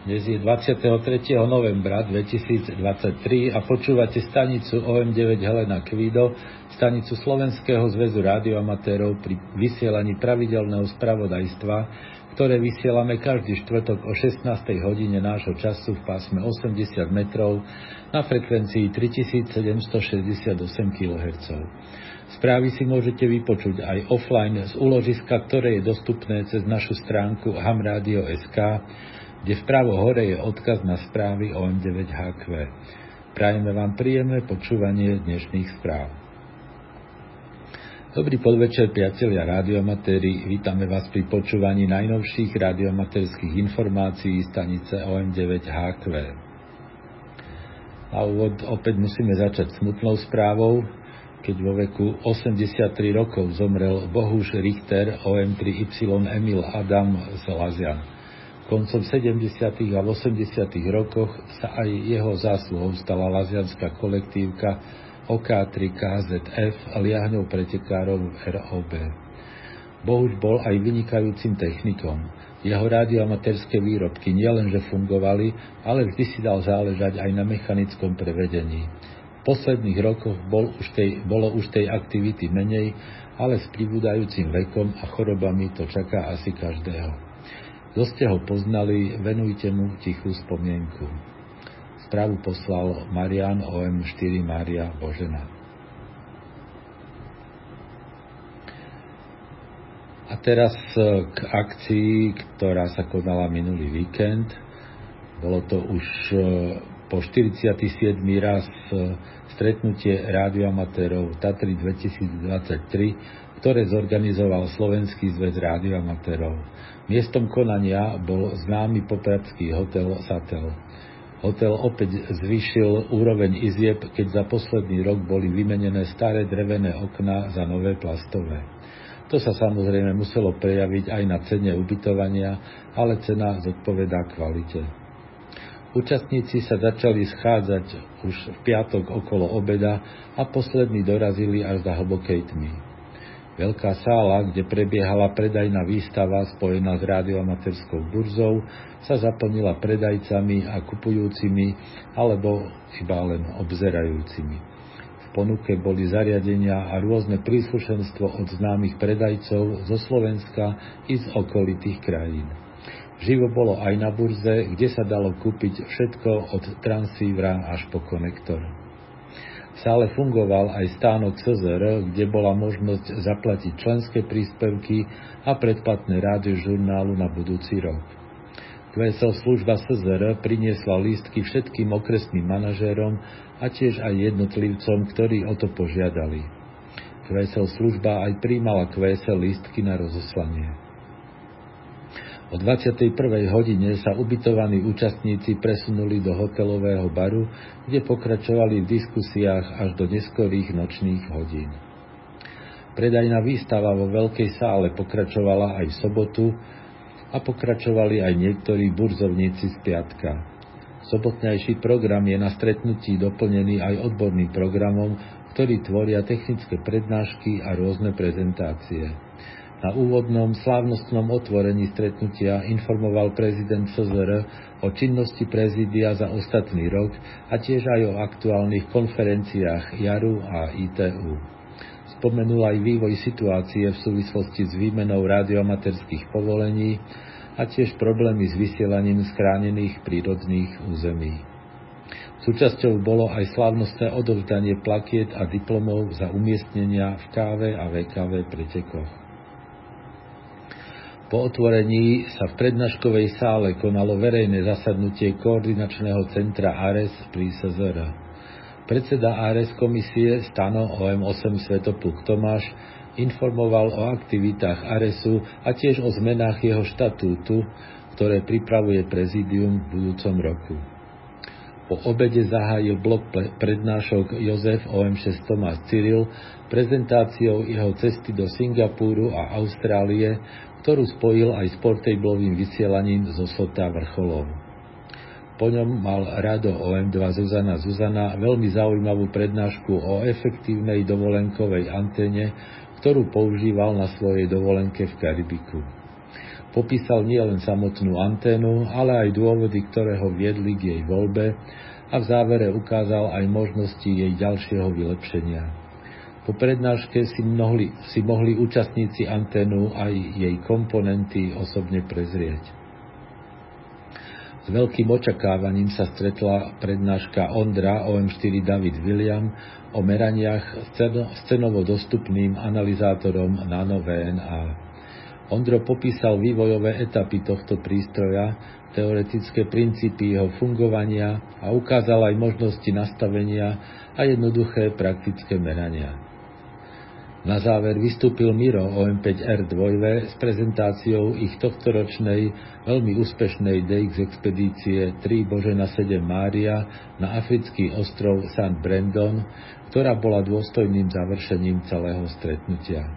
Dnes je 23. novembra 2023 a počúvate stanicu OM9 Helena Kvido, stanicu Slovenského zväzu rádioamatérov pri vysielaní pravidelného spravodajstva, ktoré vysielame každý štvrtok o 16. hodine nášho času v pásme 80 metrov na frekvencii 3768 kHz. Správy si môžete vypočuť aj offline z úložiska, ktoré je dostupné cez našu stránku hamradio.sk kde vpravo hore je odkaz na správy o M9HQ. Prajeme vám príjemné počúvanie dnešných správ. Dobrý podvečer, priatelia radiomatéri. Vítame vás pri počúvaní najnovších radiomatérských informácií stanice OM9HQ. A úvod opäť musíme začať smutnou správou, keď vo veku 83 rokov zomrel Bohuž Richter OM3Y Emil Adam z Lazian. Koncom 70. a 80. rokoch sa aj jeho zásluhou stala lazianská kolektívka OK3 KZF a liahňou pretekárov ROB. Bohuž bol aj vynikajúcim technikom. Jeho rádioamatérske výrobky nielenže fungovali, ale vždy si dal záležať aj na mechanickom prevedení. V posledných rokoch bol už tej, bolo už tej aktivity menej, ale s pribúdajúcim vekom a chorobami to čaká asi každého. Kto ste ho poznali, venujte mu tichú spomienku. Správu poslal Marian OM4 Maria Božena. A teraz k akcii, ktorá sa konala minulý víkend. Bolo to už e, po 47. raz e, stretnutie rádioamatérov Tatry 2023, ktoré zorganizoval Slovenský zväz rádioamatérov. Miestom konania bol známy popradský hotel Satel. Hotel opäť zvýšil úroveň izieb, keď za posledný rok boli vymenené staré drevené okná za nové plastové. To sa samozrejme muselo prejaviť aj na cene ubytovania, ale cena zodpovedá kvalite. Účastníci sa začali schádzať už v piatok okolo obeda a poslední dorazili až za hlbokej tmy. Veľká sála, kde prebiehala predajná výstava spojená s rádioamatérskou burzou, sa zaplnila predajcami a kupujúcimi alebo iba len obzerajúcimi. V ponuke boli zariadenia a rôzne príslušenstvo od známych predajcov zo Slovenska i z okolitých krajín. Živo bolo aj na burze, kde sa dalo kúpiť všetko od transívra až po konektor. Stále fungoval aj stánok SZR, kde bola možnosť zaplatiť členské príspevky a predplatné rádio žurnálu na budúci rok. QSL služba SZR priniesla lístky všetkým okresným manažérom a tiež aj jednotlivcom, ktorí o to požiadali. QSL služba aj príjmala QSL lístky na rozoslanie. O 21. hodine sa ubytovaní účastníci presunuli do hotelového baru, kde pokračovali v diskusiách až do neskorých nočných hodín. Predajná výstava vo veľkej sále pokračovala aj v sobotu a pokračovali aj niektorí burzovníci z piatka. Sobotnejší program je na stretnutí doplnený aj odborným programom, ktorý tvoria technické prednášky a rôzne prezentácie. Na úvodnom slávnostnom otvorení stretnutia informoval prezident SZR o činnosti prezídia za ostatný rok a tiež aj o aktuálnych konferenciách JARU a ITU. Spomenul aj vývoj situácie v súvislosti s výmenou radiomaterských povolení a tiež problémy s vysielaním skránených prírodných území. Súčasťou bolo aj slávnostné odovzdanie plakiet a diplomov za umiestnenia v káve a VKV pretekoch. Po otvorení sa v prednáškovej sále konalo verejné zasadnutie koordinačného centra ARES pri SZR. Predseda ARES komisie Stano OM8 Svetopluk Tomáš informoval o aktivitách ARESu a tiež o zmenách jeho štatútu, ktoré pripravuje prezidium v budúcom roku. Po obede zahájil blok prednášok Jozef OM6 Tomás Cyril prezentáciou jeho cesty do Singapúru a Austrálie, ktorú spojil aj s portablovým vysielaním zo Sota vrcholov. Po ňom mal Rado OM2 Zuzana Zuzana veľmi zaujímavú prednášku o efektívnej dovolenkovej anténe, ktorú používal na svojej dovolenke v Karibiku. Popísal nielen samotnú anténu, ale aj dôvody, ktoré ho viedli k jej voľbe a v závere ukázal aj možnosti jej ďalšieho vylepšenia. Po prednáške si mohli, si mohli účastníci anténu aj jej komponenty osobne prezrieť. S veľkým očakávaním sa stretla prednáška Ondra OM4 David William o meraniach scenovo dostupným analyzátorom nano VNA. Ondro popísal vývojové etapy tohto prístroja, teoretické princípy jeho fungovania a ukázal aj možnosti nastavenia a jednoduché praktické merania. Na záver vystúpil Miro OM5R 2 s prezentáciou ich tohtoročnej veľmi úspešnej DX expedície 3 Božena 7 Mária na africký ostrov St. Brandon, ktorá bola dôstojným završením celého stretnutia.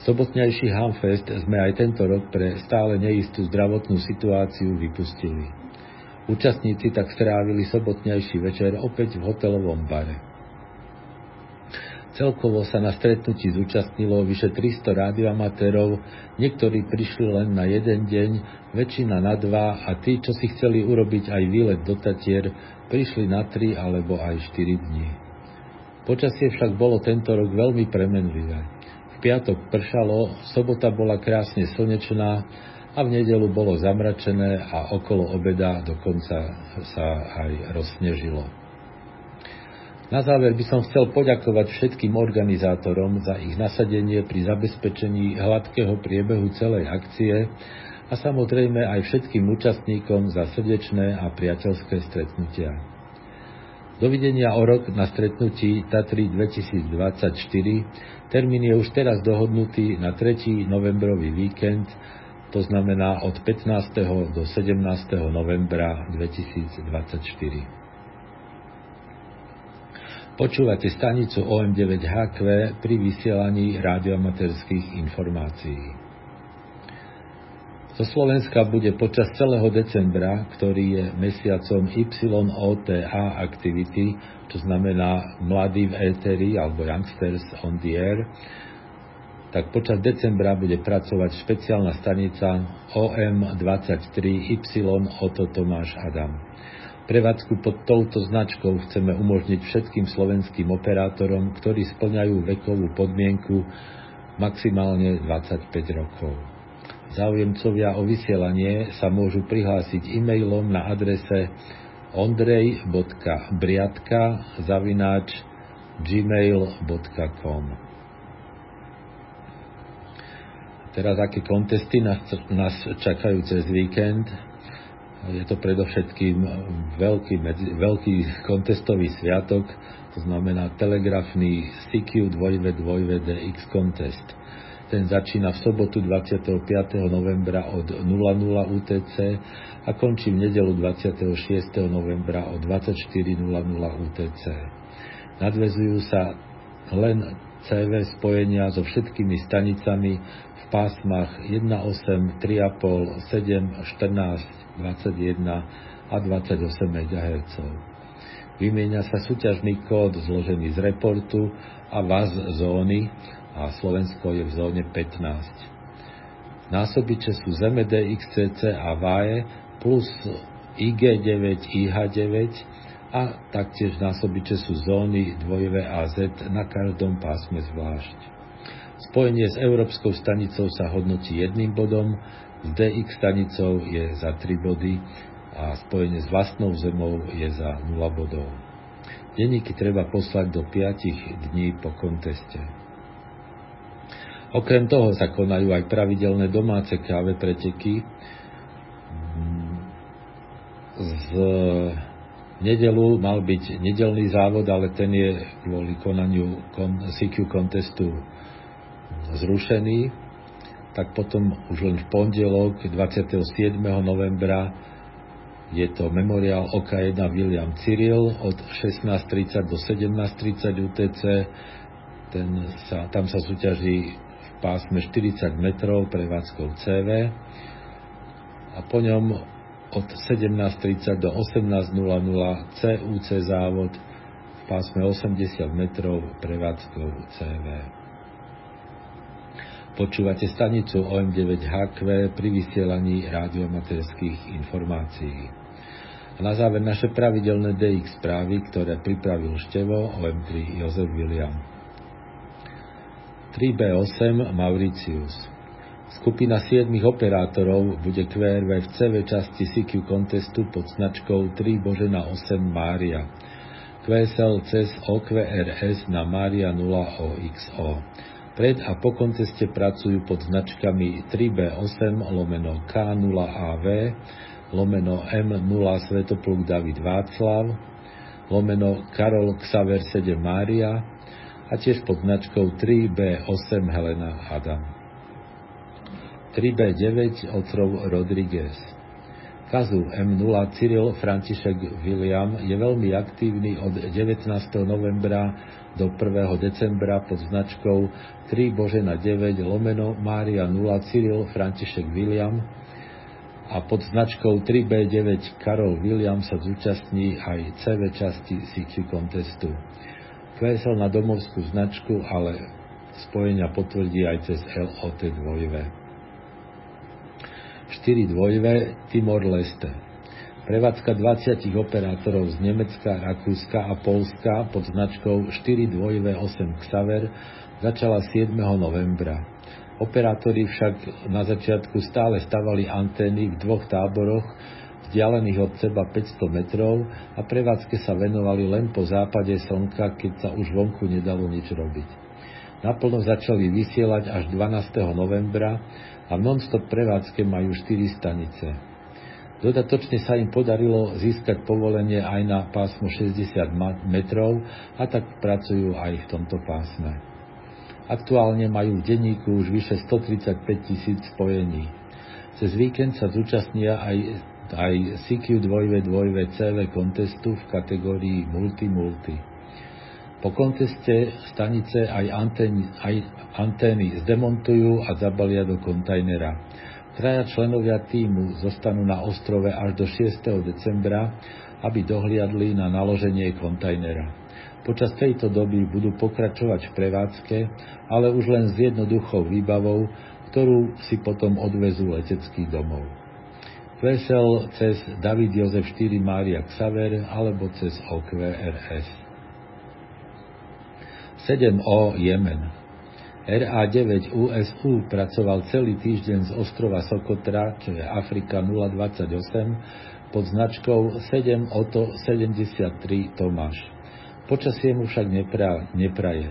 Sobotnejší Hamfest sme aj tento rok pre stále neistú zdravotnú situáciu vypustili. Účastníci tak strávili sobotnejší večer opäť v hotelovom bare. Celkovo sa na stretnutí zúčastnilo vyše 300 rádioamatérov, niektorí prišli len na jeden deň, väčšina na dva a tí, čo si chceli urobiť aj výlet do Tatier, prišli na 3 alebo aj 4 dní. Počasie však bolo tento rok veľmi premenlivé piatok pršalo, sobota bola krásne slnečná a v nedelu bolo zamračené a okolo obeda dokonca sa aj rozsnežilo. Na záver by som chcel poďakovať všetkým organizátorom za ich nasadenie pri zabezpečení hladkého priebehu celej akcie a samozrejme aj všetkým účastníkom za srdečné a priateľské stretnutia. Dovidenia o rok na stretnutí Tatry 2024 Termín je už teraz dohodnutý na 3. novembrový víkend, to znamená od 15. do 17. novembra 2024. Počúvate stanicu OM9HQ pri vysielaní radioamatérských informácií. Zo Slovenska bude počas celého decembra, ktorý je mesiacom YOTA aktivity, to znamená mladí v éteri alebo youngsters on the air, tak počas decembra bude pracovať špeciálna stanica OM23Y Oto Tomáš Adam. Prevádzku pod touto značkou chceme umožniť všetkým slovenským operátorom, ktorí splňajú vekovú podmienku maximálne 25 rokov. Záujemcovia o vysielanie sa môžu prihlásiť e-mailom na adrese ondrej.briatka zavináč gmail.com Teraz aké kontesty nás, nás čakajú cez víkend? Je to predovšetkým veľký, veľký kontestový sviatok, to znamená telegrafný CQ 2V2V DX Contest. Ten začína v sobotu 25. novembra od 00 UTC a končí v nedelu 26. novembra od 24.00 UTC. Nadvezujú sa len CV spojenia so všetkými stanicami v pásmach 1.8, 3.5, 7, 14, 21 a 28 MHz. Vymieňa sa súťažný kód zložený z reportu a VAZ zóny, a Slovensko je v zóne 15. Násobiče sú Zeme DXCC a VAE plus IG9, IH9 a taktiež násobiče sú zóny 2VAZ na každom pásme zvlášť. Spojenie s Európskou stanicou sa hodnotí jedným bodom, DX stanicou je za 3 body a spojenie s vlastnou zemou je za 0 bodov. Denníky treba poslať do 5 dní po konteste. Okrem toho sa konajú aj pravidelné domáce káve preteky. Z nedelu mal byť nedelný závod, ale ten je kvôli konaniu CQ contestu zrušený. Tak potom už len v pondelok 27. novembra je to memoriál OK1 William Cyril od 16.30 do 17.30 UTC. Ten sa, tam sa súťaží pásme 40 metrov prevádzkou CV a po ňom od 17.30 do 18.00 CUC závod v pásme 80 metrov prevádzkou CV. Počúvate stanicu OM9HQ pri vysielaní rádiomaterských informácií. A na záver naše pravidelné DX správy, ktoré pripravil števo OM3 Jozef William. 3B8 Mauritius Skupina 7 operátorov bude QRV v CV časti CQ contestu pod značkou 3 Božena 8 Mária. QSL cez OQRS na Mária 0 OXO. Pred a po konteste pracujú pod značkami 3B8 lomeno K0AV, lomeno M0 Svetopluk David Václav, lomeno Karol Xaver 7 Mária a tiež pod značkou 3B8 Helena Adam. 3B9 Otrov Rodriguez. Kazu M0 Cyril František William je veľmi aktívny od 19. novembra do 1. decembra pod značkou 3 Božena 9 lomeno Mária 0 Cyril František William a pod značkou 3B9 Karol William sa zúčastní aj CV časti CQ contestu. Kvesel na domovskú značku, ale spojenia potvrdí aj cez LOT 2. 4 dvojve Timor Leste. Prevádzka 20 operátorov z Nemecka, Rakúska a Polska pod značkou 4 dvojve 8 Xaver začala 7. novembra. Operátori však na začiatku stále stavali antény v dvoch táboroch, vzdialených od seba 500 metrov a prevádzke sa venovali len po západe slnka, keď sa už vonku nedalo nič robiť. Naplno začali vysielať až 12. novembra a non-stop prevádzke majú 4 stanice. Dodatočne sa im podarilo získať povolenie aj na pásmo 60 metrov a tak pracujú aj v tomto pásme. Aktuálne majú v denníku už vyše 135 tisíc spojení. Cez víkend sa zúčastnia aj, aj CQ 2 2 CV kontestu v kategórii Multi-Multi. Po konteste stanice aj antény, aj antény zdemontujú a zabalia do kontajnera. Traja členovia týmu zostanú na ostrove až do 6. decembra, aby dohliadli na naloženie kontajnera. Počas tejto doby budú pokračovať v prevádzke, ale už len s jednoduchou výbavou, ktorú si potom odvezú letecký domov. Vesel cez David Jozef 4 Mária Xaver alebo cez OQRS. 7O Jemen. RA9 USU pracoval celý týždeň z ostrova Sokotra, čo je Afrika 028, pod značkou 7 Oto 73 Tomáš. Počasie mu však nepra, nepraje.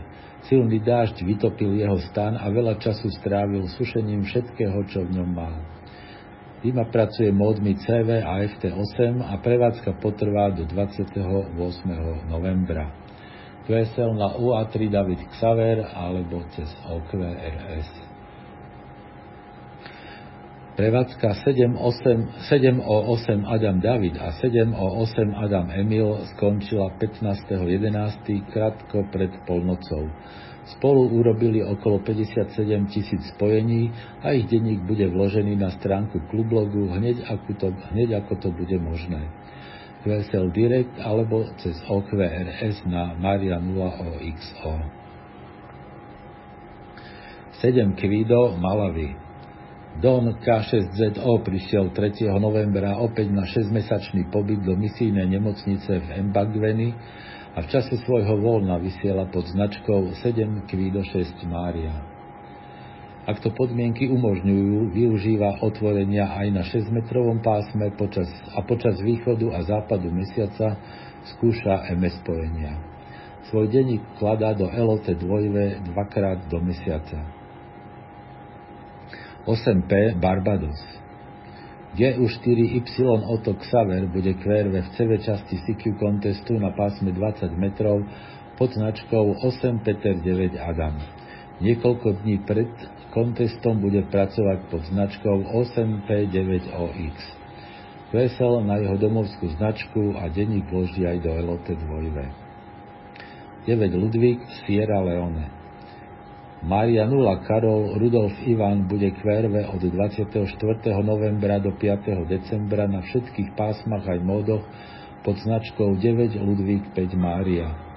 Silný dážď vytopil jeho stan a veľa času strávil sušením všetkého, čo v ňom mal. Dima pracuje módmi CV a FT8 a prevádzka potrvá do 28. novembra. QSL na UA3 David Xaver alebo cez OQRS. Prevádzka 7O8 Adam David a 7O8 Adam Emil skončila 15.11. krátko pred polnocou. Spolu urobili okolo 57 tisíc spojení a ich denník bude vložený na stránku klublogu hneď ako to, hneď ako to bude možné. QSL Direct alebo cez OQRS na Maria 0 OXO. 7 Kvido Malawi Don K6ZO prišiel 3. novembra opäť na 6-mesačný pobyt do misijnej nemocnice v Mbagveni a v čase svojho voľna vysiela pod značkou 7 Kvido 6 Mária. Ak to podmienky umožňujú, využíva otvorenia aj na 6-metrovom pásme počas, a počas východu a západu mesiaca skúša MS spojenia. Svoj denník kladá do LOT 2 dvakrát do mesiaca. 8P Barbados GU4Y Otto Xaver bude QRV v CV časti CQ contestu na pásme 20 metrov pod značkou 8 Peter 9 Adam. Niekoľko dní pred kontestom bude pracovať pod značkou 8P9OX. Vesel na jeho domovskú značku a denník vloží aj do LOT 2. 9 Ludvík Sierra Leone Maria Nula Karol Rudolf Ivan bude kverve od 24. novembra do 5. decembra na všetkých pásmach aj módoch pod značkou 9 Ludvík 5 Mária.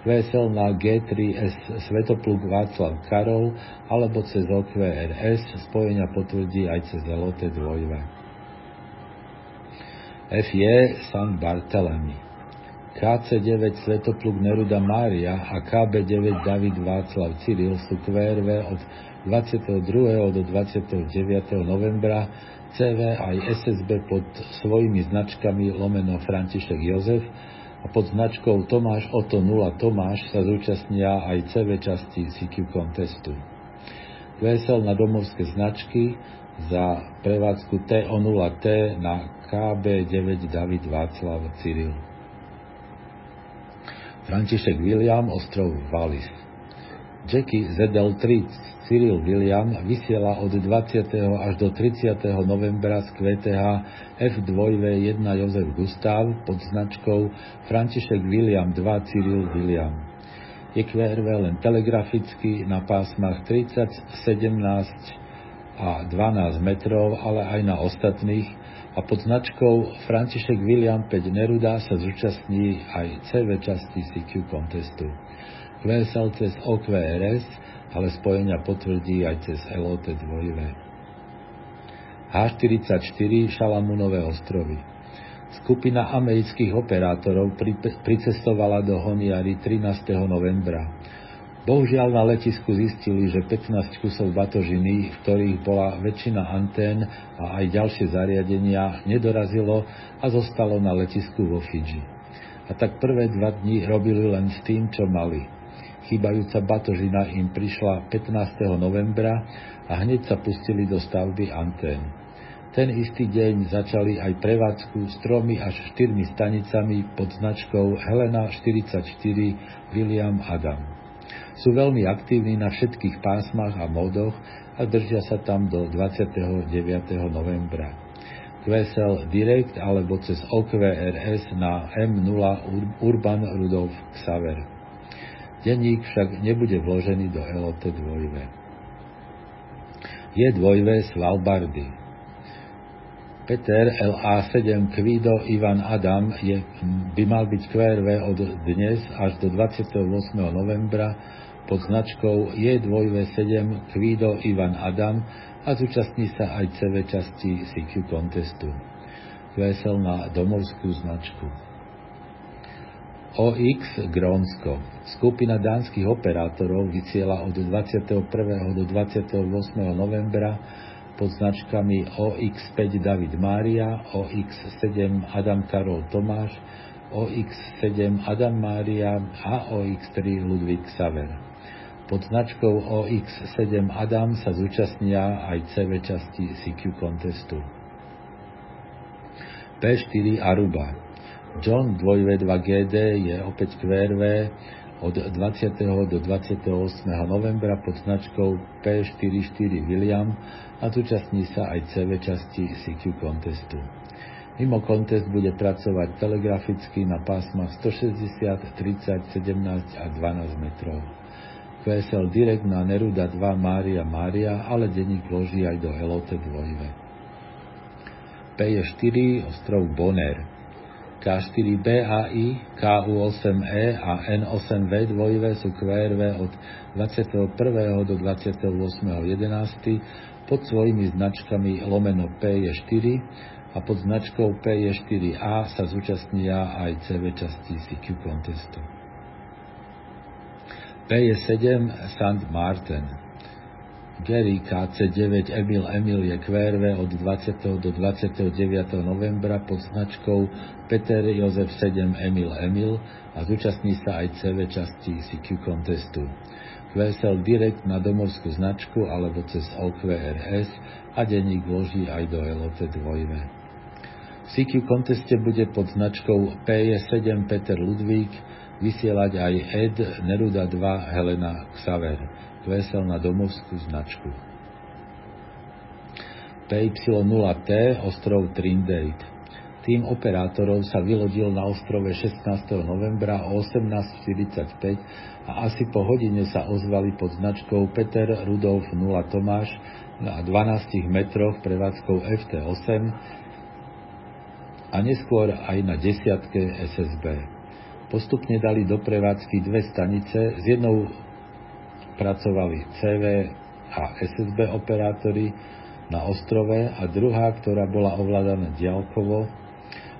QSL na G3S Svetopluk Václav Karol alebo cez OQRS spojenia potvrdí aj cez LOT 2. FJ San Bartolomé KC9 Svetopluk Neruda Mária a KB9 David Václav Cyril sú QRV od 22. do 29. novembra CV aj SSB pod svojimi značkami lomeno František Jozef a pod značkou Tomáš Oto 0 Tomáš sa zúčastnia aj CV časti CQ contestu. Vesel na domovské značky za prevádzku TO0T na KB9 David Václav Cyril. František William, ostrov Wallis. Jackie ZL3 Cyril William vysiela od 20. až do 30. novembra z QTH F2V1 Jozef Gustav pod značkou František William 2 Cyril William. Je QRV len telegraficky na pásmach 30, 17 a 12 metrov, ale aj na ostatných a pod značkou František William 5 Neruda sa zúčastní aj CV časti CQ contestu. QSL cez OQRS ale spojenia potvrdí aj cez LOT 2 H44 Šalamúnové ostrovy. Skupina amerických operátorov pricestovala do Honiary 13. novembra. Bohužiaľ na letisku zistili, že 15 kusov batožiny, v ktorých bola väčšina antén a aj ďalšie zariadenia, nedorazilo a zostalo na letisku vo Fidži. A tak prvé dva dni robili len s tým, čo mali. Chýbajúca batožina im prišla 15. novembra a hneď sa pustili do stavby antén. Ten istý deň začali aj prevádzku s tromi až štyrmi stanicami pod značkou Helena 44 William Adam. Sú veľmi aktívni na všetkých pásmach a módoch a držia sa tam do 29. novembra. QSL Direct alebo cez OQRS na M0 Urban Rudolf Xaver. Denník však nebude vložený do LOT 2 Je 2 Svalbardy. Peter LA7 Kvido Ivan Adam je, by mal byť QRV od dnes až do 28. novembra pod značkou J2V7 Kvido Ivan Adam a zúčastní sa aj CV časti CQ contestu. QSL na domovskú značku. OX Grónsko. Skupina dánskych operátorov vysiela od 21. do 28. novembra pod značkami OX5 David Mária, OX7 Adam Karol Tomáš, OX7 Adam Mária a OX3 Ludvík Saver. Pod značkou OX7 Adam sa zúčastnia aj CV časti CQ contestu. P4 Aruba. John 2V2GD je opäť QRV od 20. do 28. novembra pod značkou P44 William a zúčastní sa aj CV časti CQ contestu. Mimo kontest bude pracovať telegraficky na pásmach 160, 30, 17 a 12 metrov. QSL Direct na Neruda 2 Mária Mária, ale denník vloží aj do LOT 2. P4 ostrov Bonaire. K4BAI, KU8E a N8V2 sú QRV od 21. do 28.11. pod svojimi značkami lomeno P4 a pod značkou P4A sa zúčastnia aj CV časti CQ contestu. P7 St. Martin Gary KC9 Emil Emil je QRV od 20. do 29. novembra pod značkou Peter Jozef 7 Emil Emil a zúčastní sa aj CV časti CQ contestu. QSL Direct na domovskú značku alebo cez OQRS a denník vloží aj do LOT 2. V CQ konteste bude pod značkou PJ7 Peter Ludvík vysielať aj Ed Neruda 2 Helena Xaver vesel na domovskú značku. PY0T, ostrov Trindade. Tým operátorov sa vylodil na ostrove 16. novembra o 18.45 a asi po hodine sa ozvali pod značkou Peter Rudolf 0 Tomáš na 12 metroch prevádzkou FT8 a neskôr aj na desiatke SSB. Postupne dali do prevádzky dve stanice, s jednou pracovali CV a SSB operátori na ostrove a druhá, ktorá bola ovládaná diálkovo,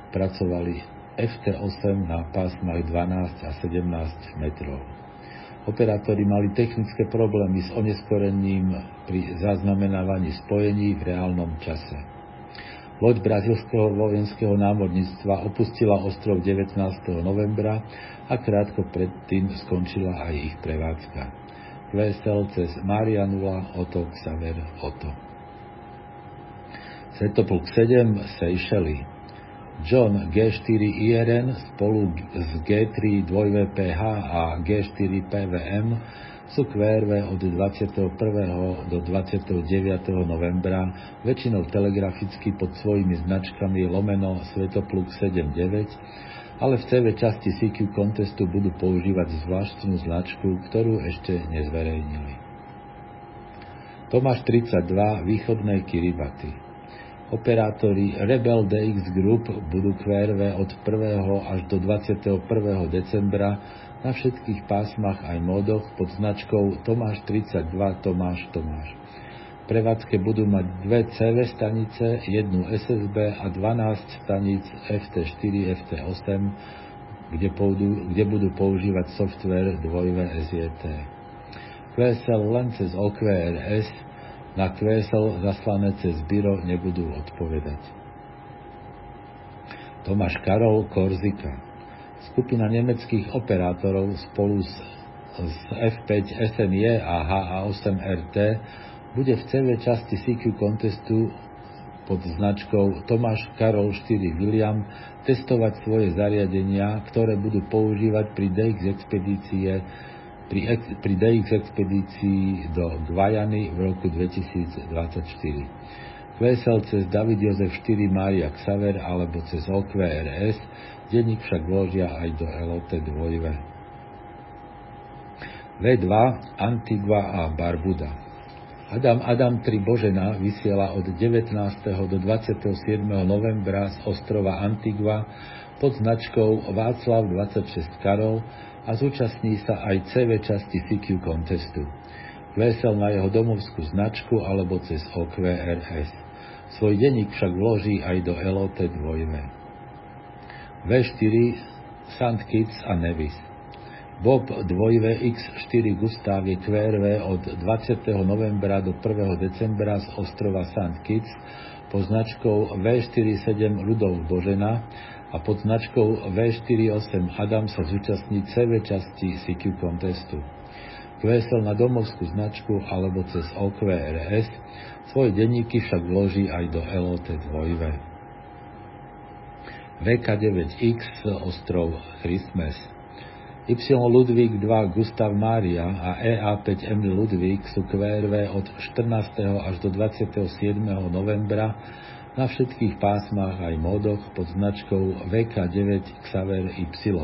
pracovali FT8 na pásmach 12 a 17 metrov. Operátori mali technické problémy s oneskorením pri zaznamenávaní spojení v reálnom čase. Loď brazilského vojenského námorníctva opustila ostrov 19. novembra a krátko predtým skončila aj ich prevádzka. Vesel cez Marianula, Oto, Xaver, Oto. Svetopluk 7 Seychely John G4 IRN spolu s G3 2VPH a G4 PVM sú QRV od 21. do 29. novembra väčšinou telegraficky pod svojimi značkami lomeno Svetopluk 79, ale v CV časti CQ contestu budú používať zvláštnu značku, ktorú ešte nezverejnili. Tomáš 32 východnej Kiribati Operátori Rebel DX Group budú QRV od 1. až do 21. decembra na všetkých pásmach aj módoch pod značkou Tomáš 32 Tomáš Tomáš. Prevádzke budú mať dve CV stanice, jednu SSB a 12 staníc FT4, FT8, kde, poudu, kde budú používať software 2SJT. QSL len cez OQRS, na QSL zaslané cez Biro nebudú odpovedať. Tomáš Karol Korzika Skupina nemeckých operátorov spolu s, s F5 SMJ a HA8RT bude v CV časti CQ contestu pod značkou Tomáš Karol 4 William testovať svoje zariadenia, ktoré budú používať pri DX expedície pri, pri DX expedícii do Guajany v roku 2024. Vesel cez David Jozef 4 Mária Xaver alebo cez OQRS Denník však vložia aj do LOT 2. V2 Antigua a Barbuda. Adam Adam 3 Božena vysiela od 19. do 27. novembra z ostrova Antigua pod značkou Václav 26 Karol a zúčastní sa aj CV časti CQ contestu. Vesel na jeho domovskú značku alebo cez OQRS. Svoj denník však vloží aj do LOT 2. V4 St. Kitts a Nevis. Bob 2 X4 Gustav je QRV od 20. novembra do 1. decembra z ostrova St. Kitts pod značkou V47 Rudolf Božena a pod značkou V48 Adam sa zúčastní CV časti CQ contestu. QSL na domovskú značku alebo cez OQRS, svoje denníky však vloží aj do LOT 2. VK9X ostrov Christmas. Y Ludvík 2 Gustav Mária a EA5 Emil Ludvík sú QRV od 14. až do 27. novembra na všetkých pásmach aj módoch pod značkou VK9 Xaver Y.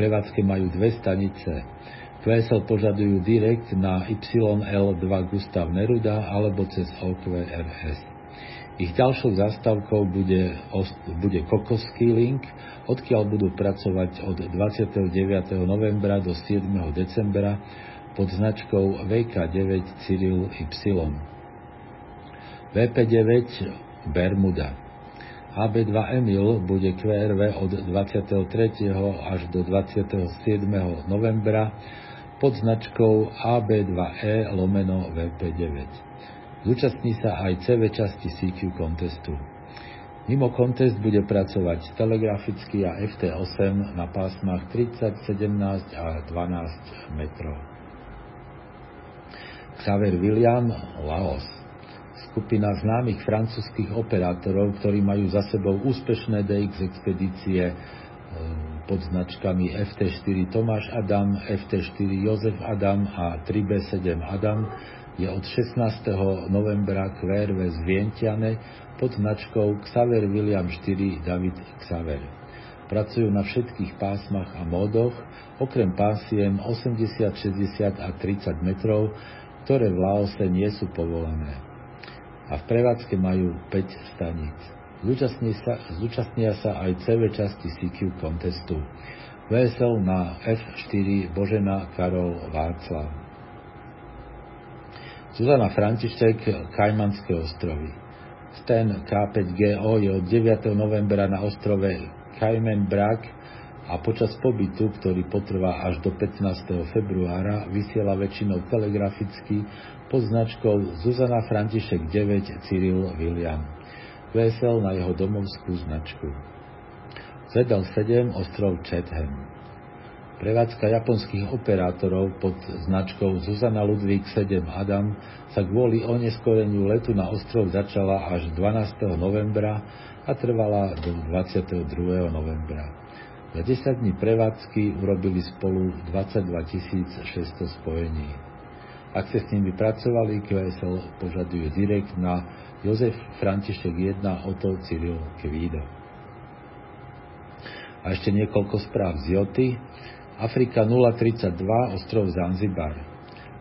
Prevádzke majú dve stanice. QSL požadujú direkt na YL2 Gustav Neruda alebo cez OQRS. Ich ďalšou zastávkou bude, bude Kokoský link, odkiaľ budú pracovať od 29. novembra do 7. decembra pod značkou VK9 Cyril Y. VP9 Bermuda. AB2 Emil bude QRV od 23. až do 27. novembra pod značkou AB2E lomeno VP9. Zúčastní sa aj CV časti CQ contestu. Mimo kontest bude pracovať telegraficky a FT8 na pásmach 30, 17 a 12 metrov. Xaver William, Laos. Skupina známych francúzských operátorov, ktorí majú za sebou úspešné DX expedície e, pod značkami FT4 Tomáš Adam, FT4 Jozef Adam a 3B7 Adam, je od 16. novembra QRV z Vientiane pod značkou Xaver William 4 David Xaver. Pracujú na všetkých pásmach a módoch, okrem pásiem 80, 60 a 30 metrov, ktoré v Laose nie sú povolené. A v prevádzke majú 5 staníc. Zúčastnia sa, zúčastnia sa aj CV časti CQ contestu. VSL na F4 Božena Karol Václav. Zuzana František, Kajmanské ostrovy. Sten K5GO je od 9. novembra na ostrove Kajmen Brak a počas pobytu, ktorý potrvá až do 15. februára, vysiela väčšinou telegraficky pod značkou Zuzana František 9 Cyril William. Vesel na jeho domovskú značku. ZL7 ostrov Chatham. Prevádzka japonských operátorov pod značkou Zuzana Ludvík 7 Adam sa kvôli oneskoreniu letu na ostrov začala až 12. novembra a trvala do 22. novembra. Za 10 dní prevádzky urobili spolu 22 600 spojení. Ak ste s nimi pracovali, QSL požaduje direkt na Jozef František 1 Oto Cyril Kvído. A ešte niekoľko správ z Joty. Afrika 032, ostrov Zanzibar.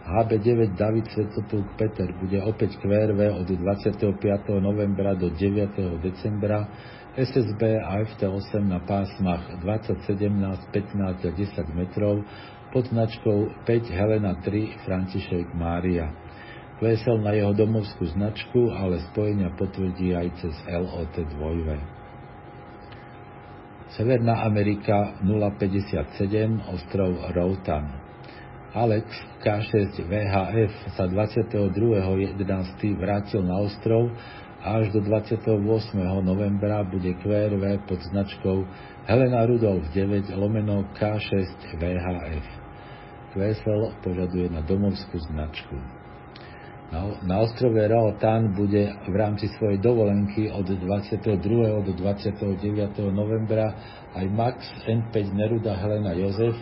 HB9 David Svetopluk Peter bude opäť QRV od 25. novembra do 9. decembra, SSB a FT8 na pásmach 20, 17, 15 a 10 metrov pod značkou 5 Helena 3 František Mária. Vesel na jeho domovskú značku, ale spojenia potvrdí aj cez LOT 2. Severná Amerika 057, ostrov Routan. Alex K6 VHF sa 22.11. vrátil na ostrov a až do 28. novembra bude QRV pod značkou Helena Rudolf 9 lomeno K6 VHF. QSL požaduje na domovskú značku. Na, ostrove Raotan bude v rámci svojej dovolenky od 22. do 29. novembra aj Max N5 Neruda Helena Jozef,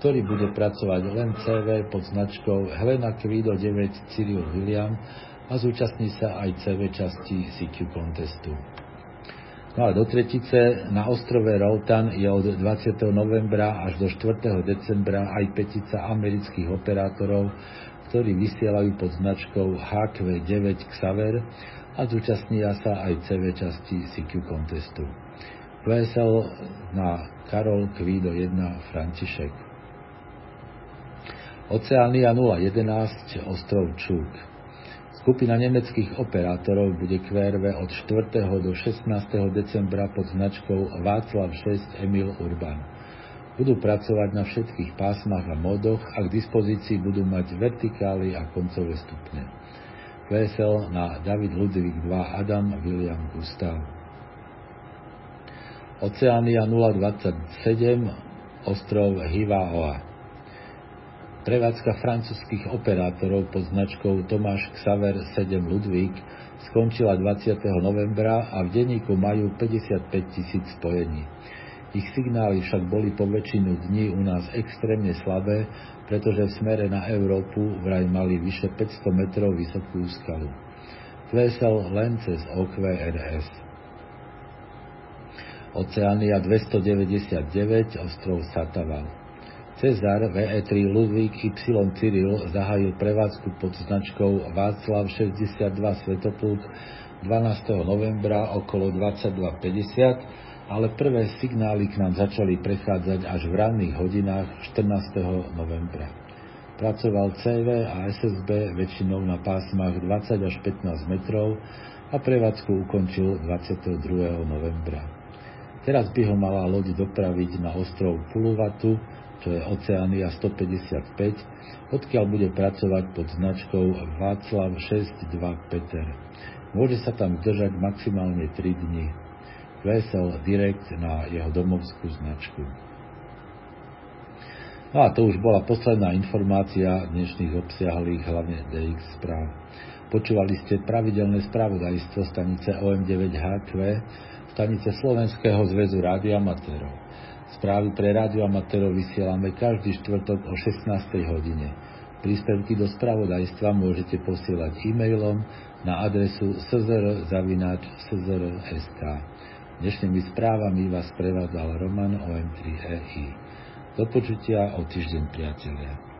ktorý bude pracovať len CV pod značkou Helena Kvido 9 Cyril William a zúčastní sa aj CV časti CQ contestu. No a do tretice na ostrove Routan je od 20. novembra až do 4. decembra aj petica amerických operátorov, ktorí vysielajú pod značkou HQ9 Xaver a zúčastnia sa aj CV časti CQ contestu. VSL na Karol Kvído 1 František. Oceánia 011 ostrov Čuk. Skupina nemeckých operátorov bude QRV od 4. do 16. decembra pod značkou Václav 6 Emil Urban. Budú pracovať na všetkých pásmach a modoch a k dispozícii budú mať vertikály a koncové stupne. VSL na David Ludwig 2 Adam William Gustav. Oceánia 027 ostrov Hivaoa. Prevádzka francúzských operátorov pod značkou Tomáš Xaver 7 Ludvík skončila 20. novembra a v denníku majú 55 tisíc spojení. Ich signály však boli po väčšinu dní u nás extrémne slabé, pretože v smere na Európu vraj mali vyše 500 metrov vysokú skalu. Klesal len cez OQRS. Oceánia 299, ostrov Sataval. Cezar VE3 Ludvík Y Cyril zahájil prevádzku pod značkou Václav 62 Svetopluk 12. novembra okolo 22.50 ale prvé signály k nám začali prechádzať až v ranných hodinách 14. novembra. Pracoval CV a SSB väčšinou na pásmach 20 až 15 metrov a prevádzku ukončil 22. novembra. Teraz by ho mala loď dopraviť na ostrov Puluvatu, čo je Oceánia 155, odkiaľ bude pracovať pod značkou Václav 62 Peter. Môže sa tam držať maximálne 3 dní vesel direkt na jeho domovskú značku. No a to už bola posledná informácia dnešných obsiahlých, hlavne DX správ. Počúvali ste pravidelné spravodajstvo stanice OM9HQ, stanice Slovenského zväzu rádioamatérov. Správy pre rádioamatérov vysielame každý štvrtok o 16. hodine. Príspevky do spravodajstva môžete posielať e-mailom na adresu szr.sk. Dnešnými správami vás prevádzal Roman OM3EI. Do počutia o týždeň, priatelia.